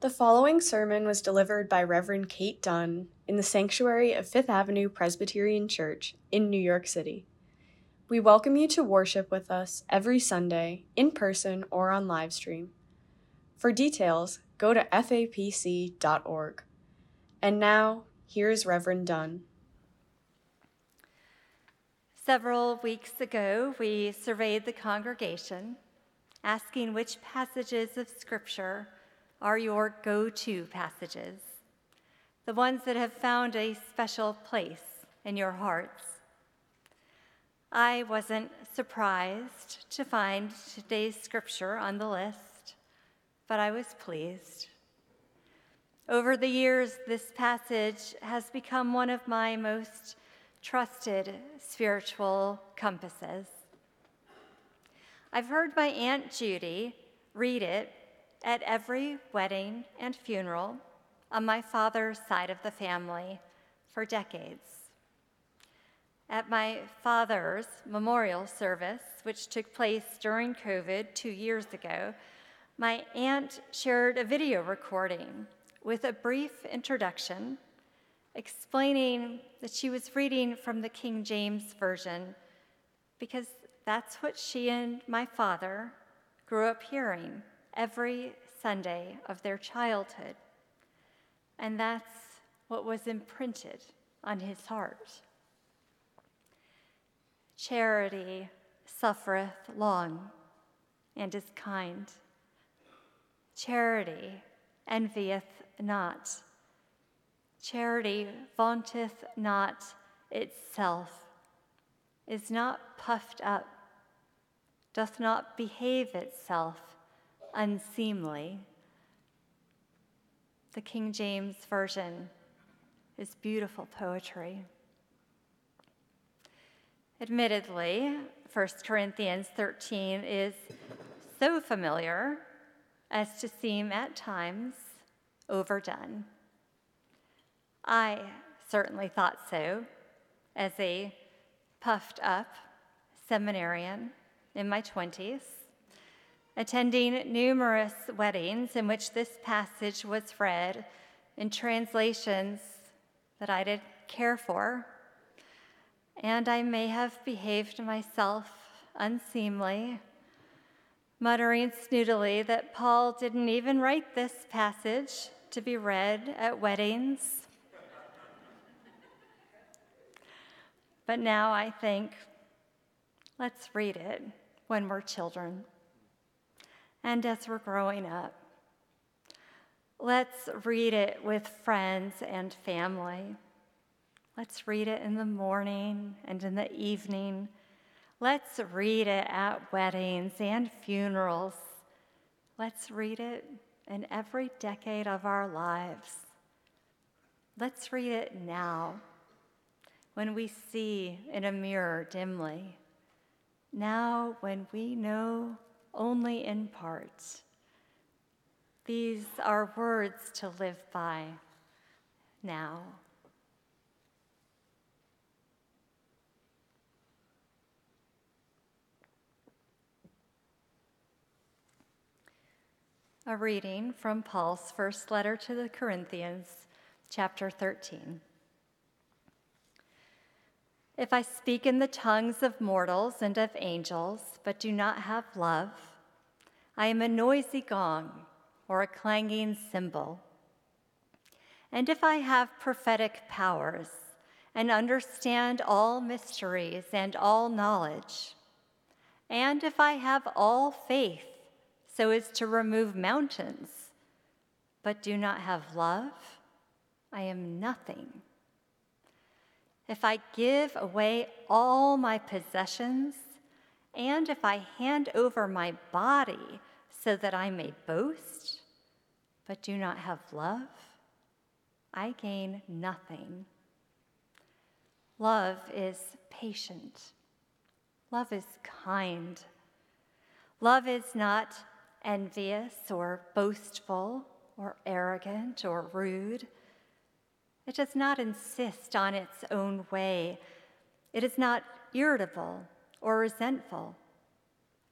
The following sermon was delivered by Reverend Kate Dunn in the sanctuary of Fifth Avenue Presbyterian Church in New York City. We welcome you to worship with us every Sunday, in person or on live stream. For details, go to fapc.org. And now, here's Reverend Dunn. Several weeks ago, we surveyed the congregation, asking which passages of Scripture are your go to passages, the ones that have found a special place in your hearts. I wasn't surprised to find today's scripture on the list, but I was pleased. Over the years, this passage has become one of my most trusted spiritual compasses. I've heard my Aunt Judy read it at every wedding and funeral on my father's side of the family for decades. At my father's memorial service, which took place during COVID two years ago, my aunt shared a video recording with a brief introduction explaining that she was reading from the King James Version because that's what she and my father grew up hearing every Sunday of their childhood. And that's what was imprinted on his heart. Charity suffereth long and is kind. Charity envieth not. Charity vaunteth not itself, is not puffed up, doth not behave itself unseemly. The King James Version is beautiful poetry. Admittedly, 1 Corinthians 13 is so familiar as to seem at times overdone. I certainly thought so as a puffed up seminarian in my 20s attending numerous weddings in which this passage was read in translations that I didn't care for. And I may have behaved myself unseemly, muttering snootily that Paul didn't even write this passage to be read at weddings. but now I think, let's read it when we're children and as we're growing up. Let's read it with friends and family. Let's read it in the morning and in the evening. Let's read it at weddings and funerals. Let's read it in every decade of our lives. Let's read it now when we see in a mirror dimly. Now, when we know only in part. These are words to live by now. A reading from Paul's first letter to the Corinthians, chapter 13. If I speak in the tongues of mortals and of angels, but do not have love, I am a noisy gong or a clanging cymbal. And if I have prophetic powers and understand all mysteries and all knowledge, and if I have all faith so as to remove mountains, but do not have love, I am nothing. If I give away all my possessions, and if I hand over my body so that I may boast, but do not have love, I gain nothing. Love is patient. Love is kind. Love is not envious or boastful or arrogant or rude. It does not insist on its own way. It is not irritable or resentful.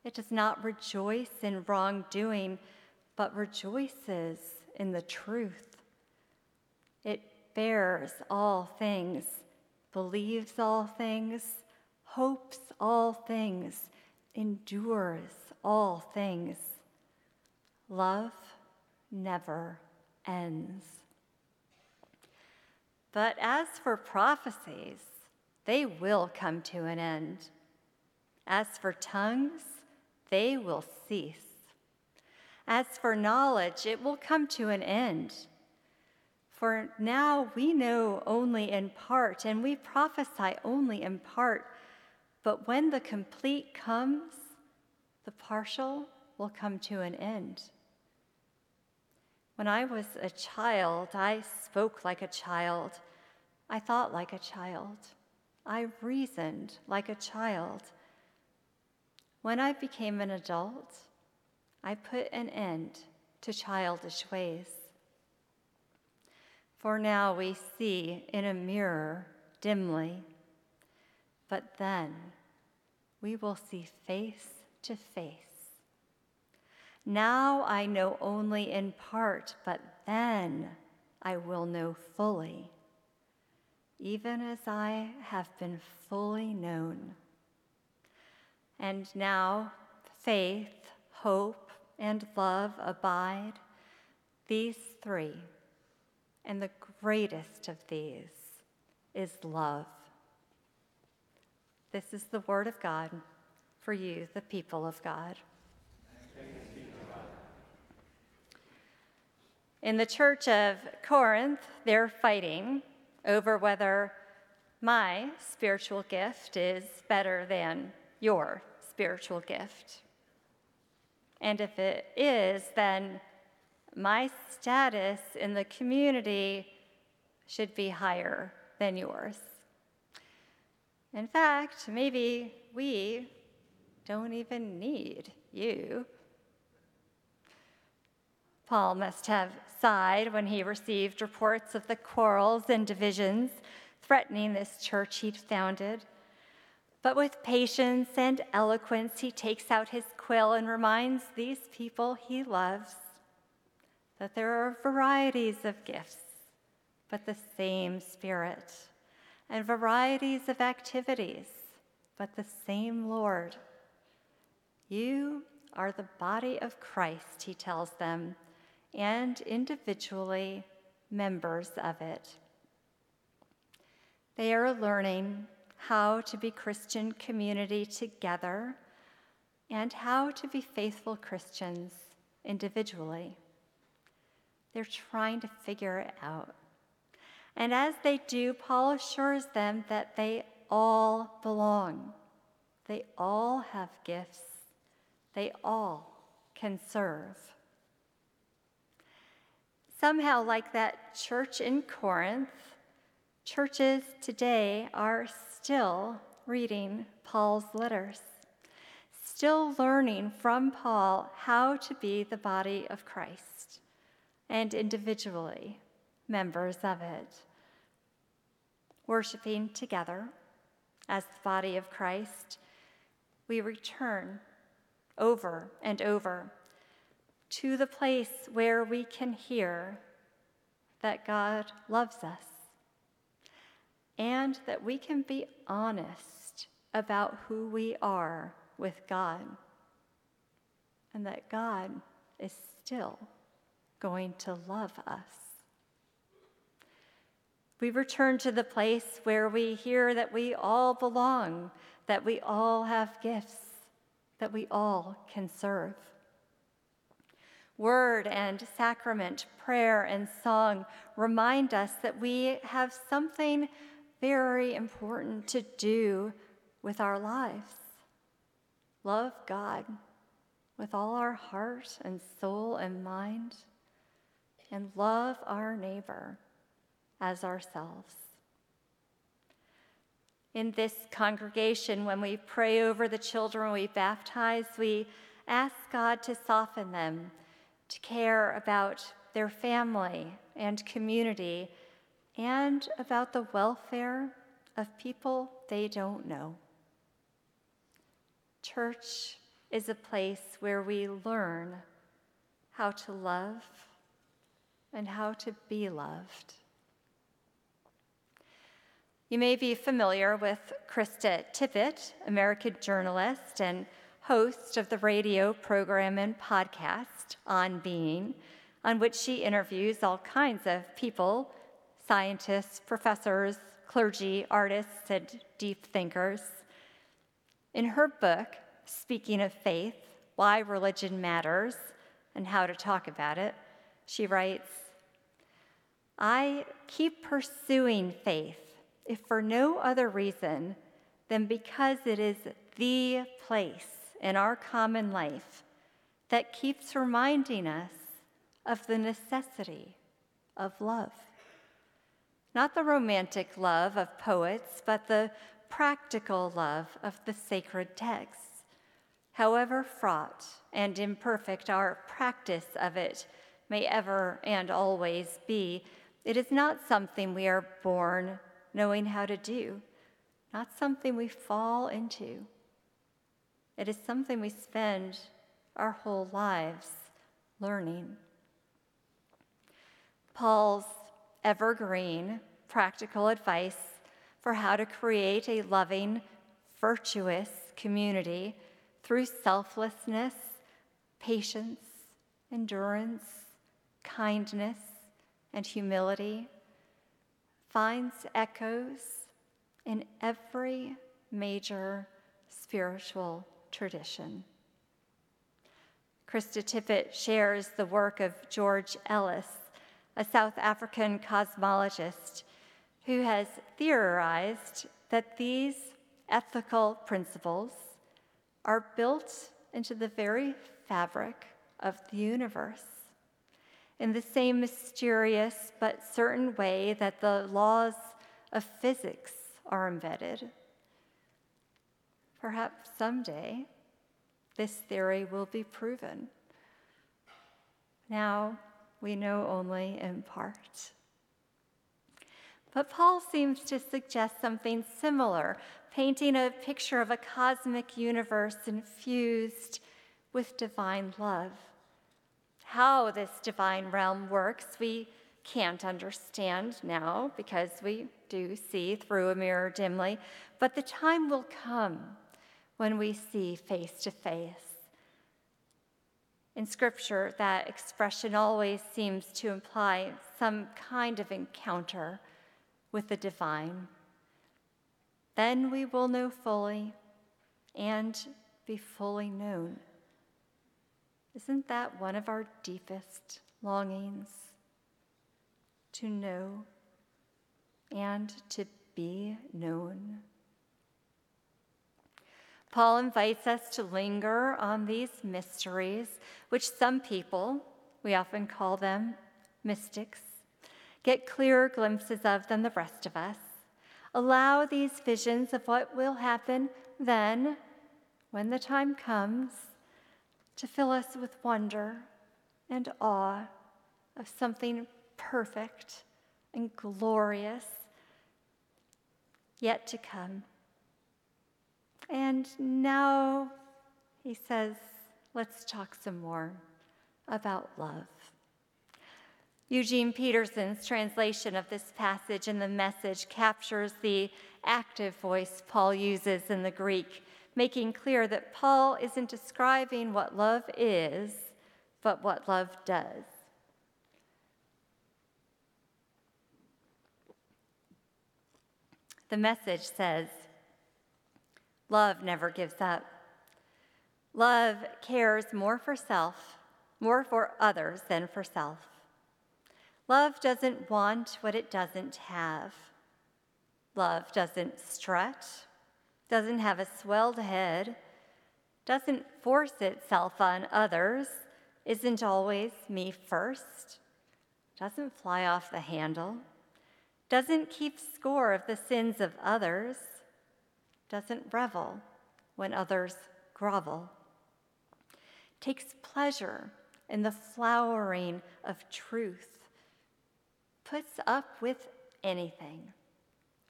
It does not rejoice in wrongdoing, but rejoices in the truth. It bears all things, believes all things, hopes all things, endures all things. Love never ends. But as for prophecies, they will come to an end. As for tongues, they will cease. As for knowledge, it will come to an end. For now we know only in part, and we prophesy only in part. But when the complete comes, the partial will come to an end. When I was a child, I spoke like a child. I thought like a child. I reasoned like a child. When I became an adult, I put an end to childish ways. For now we see in a mirror dimly, but then we will see face to face. Now I know only in part, but then I will know fully, even as I have been fully known. And now faith, hope, and love abide, these three, and the greatest of these is love. This is the word of God for you, the people of God. In the church of Corinth, they're fighting over whether my spiritual gift is better than your spiritual gift. And if it is, then my status in the community should be higher than yours. In fact, maybe we don't even need you. Paul must have sighed when he received reports of the quarrels and divisions threatening this church he'd founded. But with patience and eloquence, he takes out his quill and reminds these people he loves that there are varieties of gifts, but the same Spirit, and varieties of activities, but the same Lord. You are the body of Christ, he tells them, and individually members of it. They are learning how to be Christian community together and how to be faithful Christians individually. They're trying to figure it out. And as they do, Paul assures them that they all belong. They all have gifts they all can serve. Somehow, like that church in Corinth, churches today are still reading Paul's letters, still learning from Paul how to be the body of Christ and individually members of it. Worshiping together as the body of Christ, we return over and over to the place where we can hear that God loves us and that we can be honest about who we are with God and that God is still going to love us. We return to the place where we hear that we all belong, that we all have gifts, that we all can serve. Word and sacrament, prayer and song remind us that we have something very important to do with our lives. Love God with all our heart and soul and mind, and love our neighbor as ourselves in this congregation, when we pray over the children we baptize, we ask God to soften them, to care about their family and community, and about the welfare of people they don't know. Church is a place where we learn how to love and how to be loved. You may be familiar with Krista Tippett, American journalist and host of the radio program and podcast On Being, on which she interviews all kinds of people scientists, professors, clergy, artists, and deep thinkers. In her book, Speaking of Faith Why Religion Matters and How to Talk About It, she writes I keep pursuing faith, if for no other reason than because it is the place in our common life that keeps reminding us of the necessity of love. Not the romantic love of poets, but the practical love of the sacred texts. However fraught and imperfect our practice of it may ever and always be, it is not something we are born knowing how to do, not something we fall into. It is something we spend our whole lives learning. Paul's evergreen practical advice for how to create a loving, virtuous community through selflessness, patience, endurance, kindness, and humility finds echoes in every major spiritual tradition. Krista Tippett shares the work of George Ellis, a South African cosmologist who has theorized that these ethical principles are built into the very fabric of the universe in the same mysterious but certain way that the laws of physics are embedded. Perhaps someday this theory will be proven. Now we know only in part. But Paul seems to suggest something similar, painting a picture of a cosmic universe infused with divine love. How this divine realm works, we can't understand now because we do see through a mirror dimly, but the time will come when we see face to face. In Scripture, that expression always seems to imply some kind of encounter with the divine. Then we will know fully and be fully known. Isn't that one of our deepest longings? To know and to be known. Paul invites us to linger on these mysteries, which some people, we often call them mystics, get clearer glimpses of than the rest of us. Allow these visions of what will happen then, when the time comes, to fill us with wonder and awe of something perfect and glorious yet to come. And now he says, let's talk some more about love. Eugene Peterson's translation of this passage in the message captures the active voice Paul uses in the Greek, making clear that Paul isn't describing what love is, but what love does. The message says, Love never gives up. Love cares more for self, more for others than for self. Love doesn't want what it doesn't have. Love doesn't strut, doesn't have a swelled head, doesn't force itself on others, isn't always me first, doesn't fly off the handle, doesn't keep score of the sins of others doesn't revel when others grovel, takes pleasure in the flowering of truth, puts up with anything,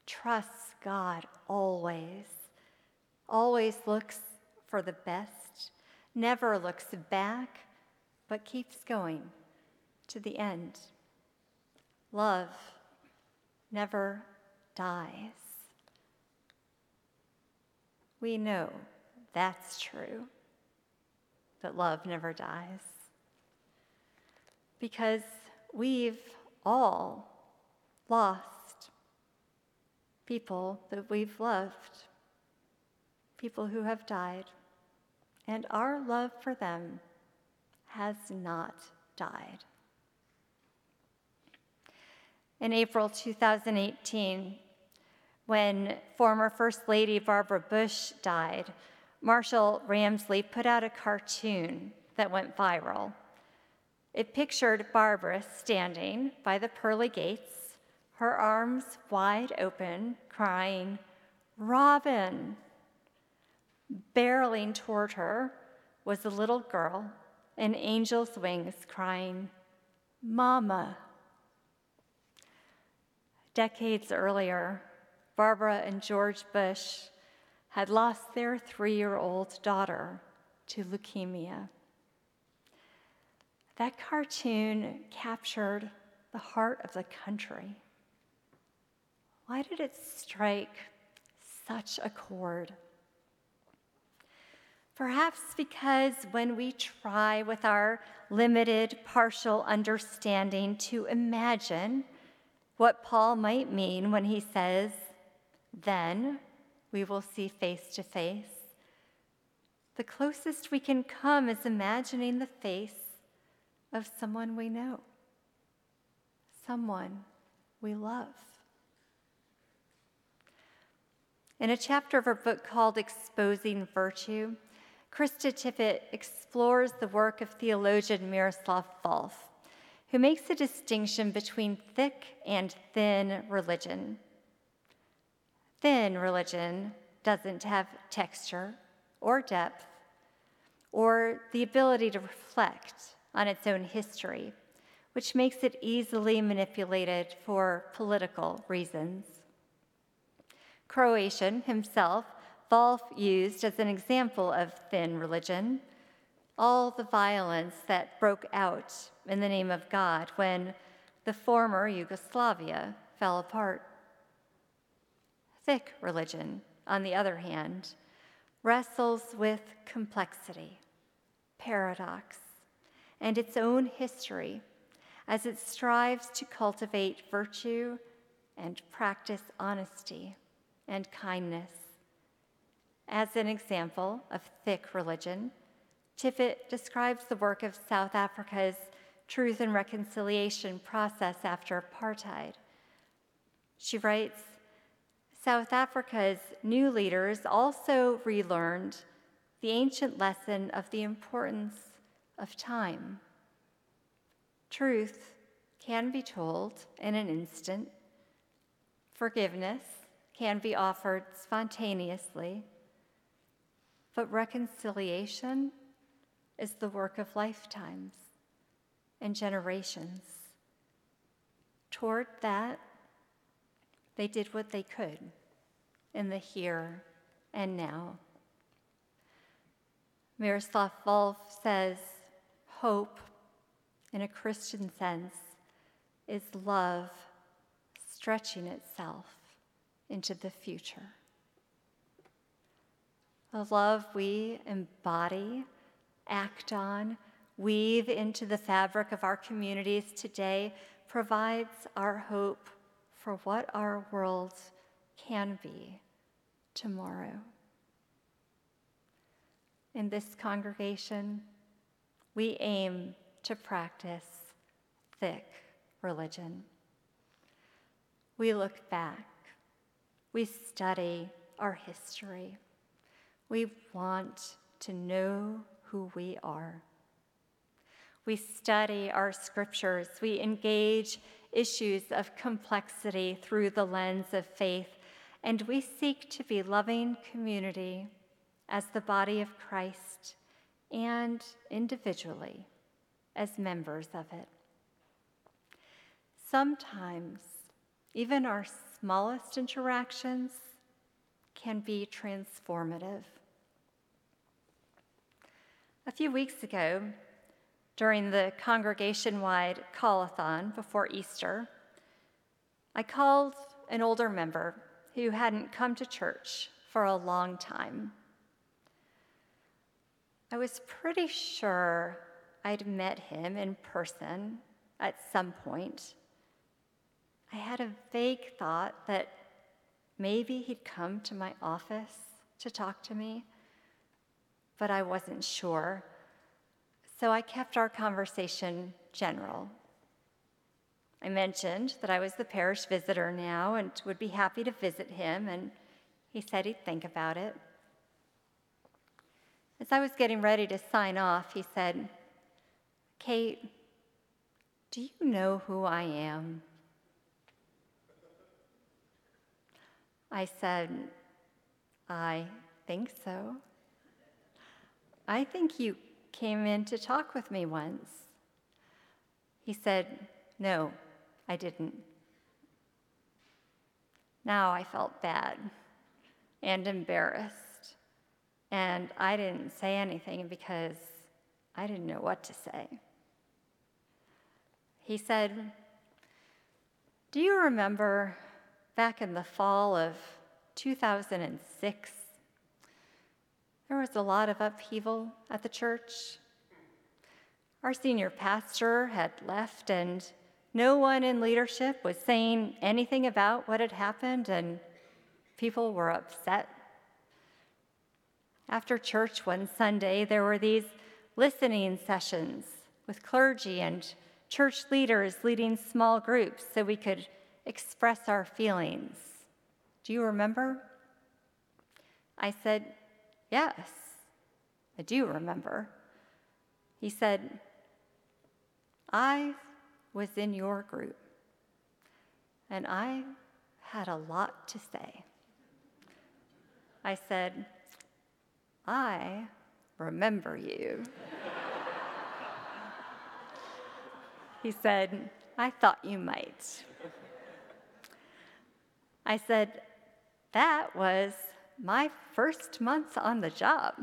trusts God always, always looks for the best, never looks back, but keeps going to the end. Love never dies. We know that's true, that love never dies. Because we've all lost people that we've loved, people who have died, and our love for them has not died. In April 2018, when former First Lady Barbara Bush died, Marshall Ramsey put out a cartoon that went viral. It pictured Barbara standing by the pearly gates, her arms wide open, crying, Robin. Barreling toward her was a little girl in angel's wings crying, Mama. Decades earlier, Barbara and George Bush had lost their three year old daughter to leukemia. That cartoon captured the heart of the country. Why did it strike such a chord? Perhaps because when we try with our limited, partial understanding to imagine what Paul might mean when he says, then we will see face to face. The closest we can come is imagining the face of someone we know, someone we love. In a chapter of her book called Exposing Virtue, Krista Tippett explores the work of theologian Miroslav Volf who makes a distinction between thick and thin religion. Thin religion doesn't have texture or depth or the ability to reflect on its own history, which makes it easily manipulated for political reasons. Croatian himself, Volf used as an example of thin religion all the violence that broke out in the name of God when the former Yugoslavia fell apart. Thick religion, on the other hand, wrestles with complexity, paradox, and its own history as it strives to cultivate virtue and practice honesty and kindness. As an example of thick religion, Tippett describes the work of South Africa's truth and reconciliation process after apartheid. She writes South Africa's new leaders also relearned the ancient lesson of the importance of time. Truth can be told in an instant, forgiveness can be offered spontaneously, but reconciliation is the work of lifetimes and generations. Toward that, they did what they could in the here and now. Miroslav Volf says, hope, in a Christian sense, is love stretching itself into the future. A love we embody act on, weave into the fabric of our communities today provides our hope for what our world can be tomorrow. In this congregation, we aim to practice thick religion. We look back, we study our history, we want to know who we are. We study our scriptures, we engage issues of complexity through the lens of faith, and we seek to be loving community as the body of Christ and individually as members of it. Sometimes, even our smallest interactions can be transformative. A few weeks ago, during the congregation wide call-a-thon before Easter, I called an older member who hadn't come to church for a long time. I was pretty sure I'd met him in person at some point. I had a vague thought that maybe he'd come to my office to talk to me, but I wasn't sure. So I kept our conversation general. I mentioned that I was the parish visitor now and would be happy to visit him, and he said he'd think about it. As I was getting ready to sign off, he said, Kate, do you know who I am? I said, I think so. I think you came in to talk with me once. He said, No, I didn't. Now I felt bad and embarrassed, and I didn't say anything because I didn't know what to say. He said, Do you remember back in the fall of 2006? There was a lot of upheaval at the church. Our senior pastor had left, and no one in leadership was saying anything about what had happened, and people were upset. After church one Sunday, there were these listening sessions with clergy and church leaders leading small groups so we could express our feelings. Do you remember? I said, Yes, I do remember. He said, I was in your group, and I had a lot to say. I said, I remember you. He said, I thought you might. I said, That was my first month on the job.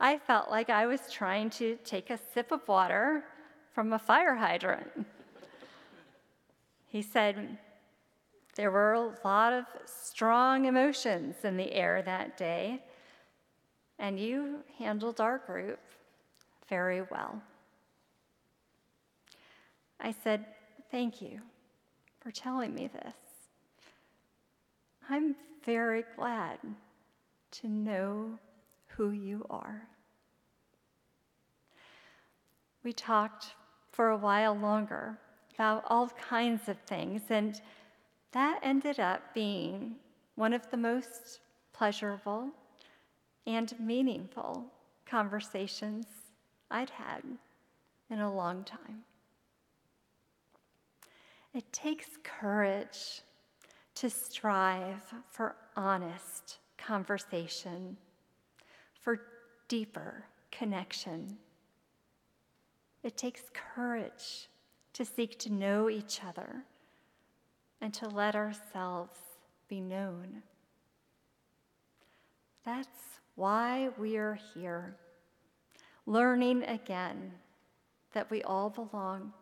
I felt like I was trying to take a sip of water from a fire hydrant. He said, There were a lot of strong emotions in the air that day, and you handled our group very well. I said, Thank you for telling me this. I'm very glad to know who you are. We talked for a while longer about all kinds of things, and that ended up being one of the most pleasurable and meaningful conversations I'd had in a long time. It takes courage to strive for honest conversation, for deeper connection. It takes courage to seek to know each other and to let ourselves be known. That's why we are here, learning again that we all belong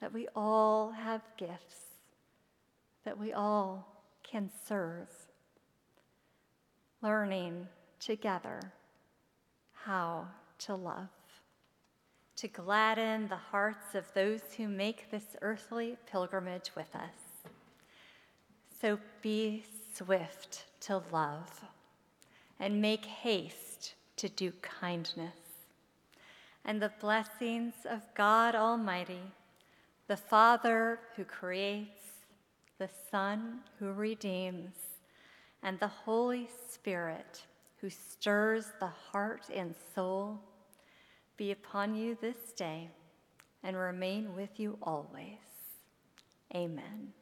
that we all have gifts, that we all can serve, learning together how to love, to gladden the hearts of those who make this earthly pilgrimage with us. So be swift to love and make haste to do kindness. And the blessings of God Almighty the Father who creates, the Son who redeems, and the Holy Spirit who stirs the heart and soul be upon you this day and remain with you always. Amen.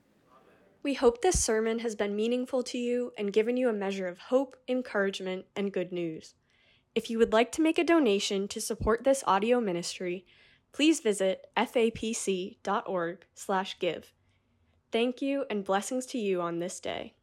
We hope this sermon has been meaningful to you and given you a measure of hope, encouragement, and good news. If you would like to make a donation to support this audio ministry, please visit fapc.org/give. Thank you and blessings to you on this day.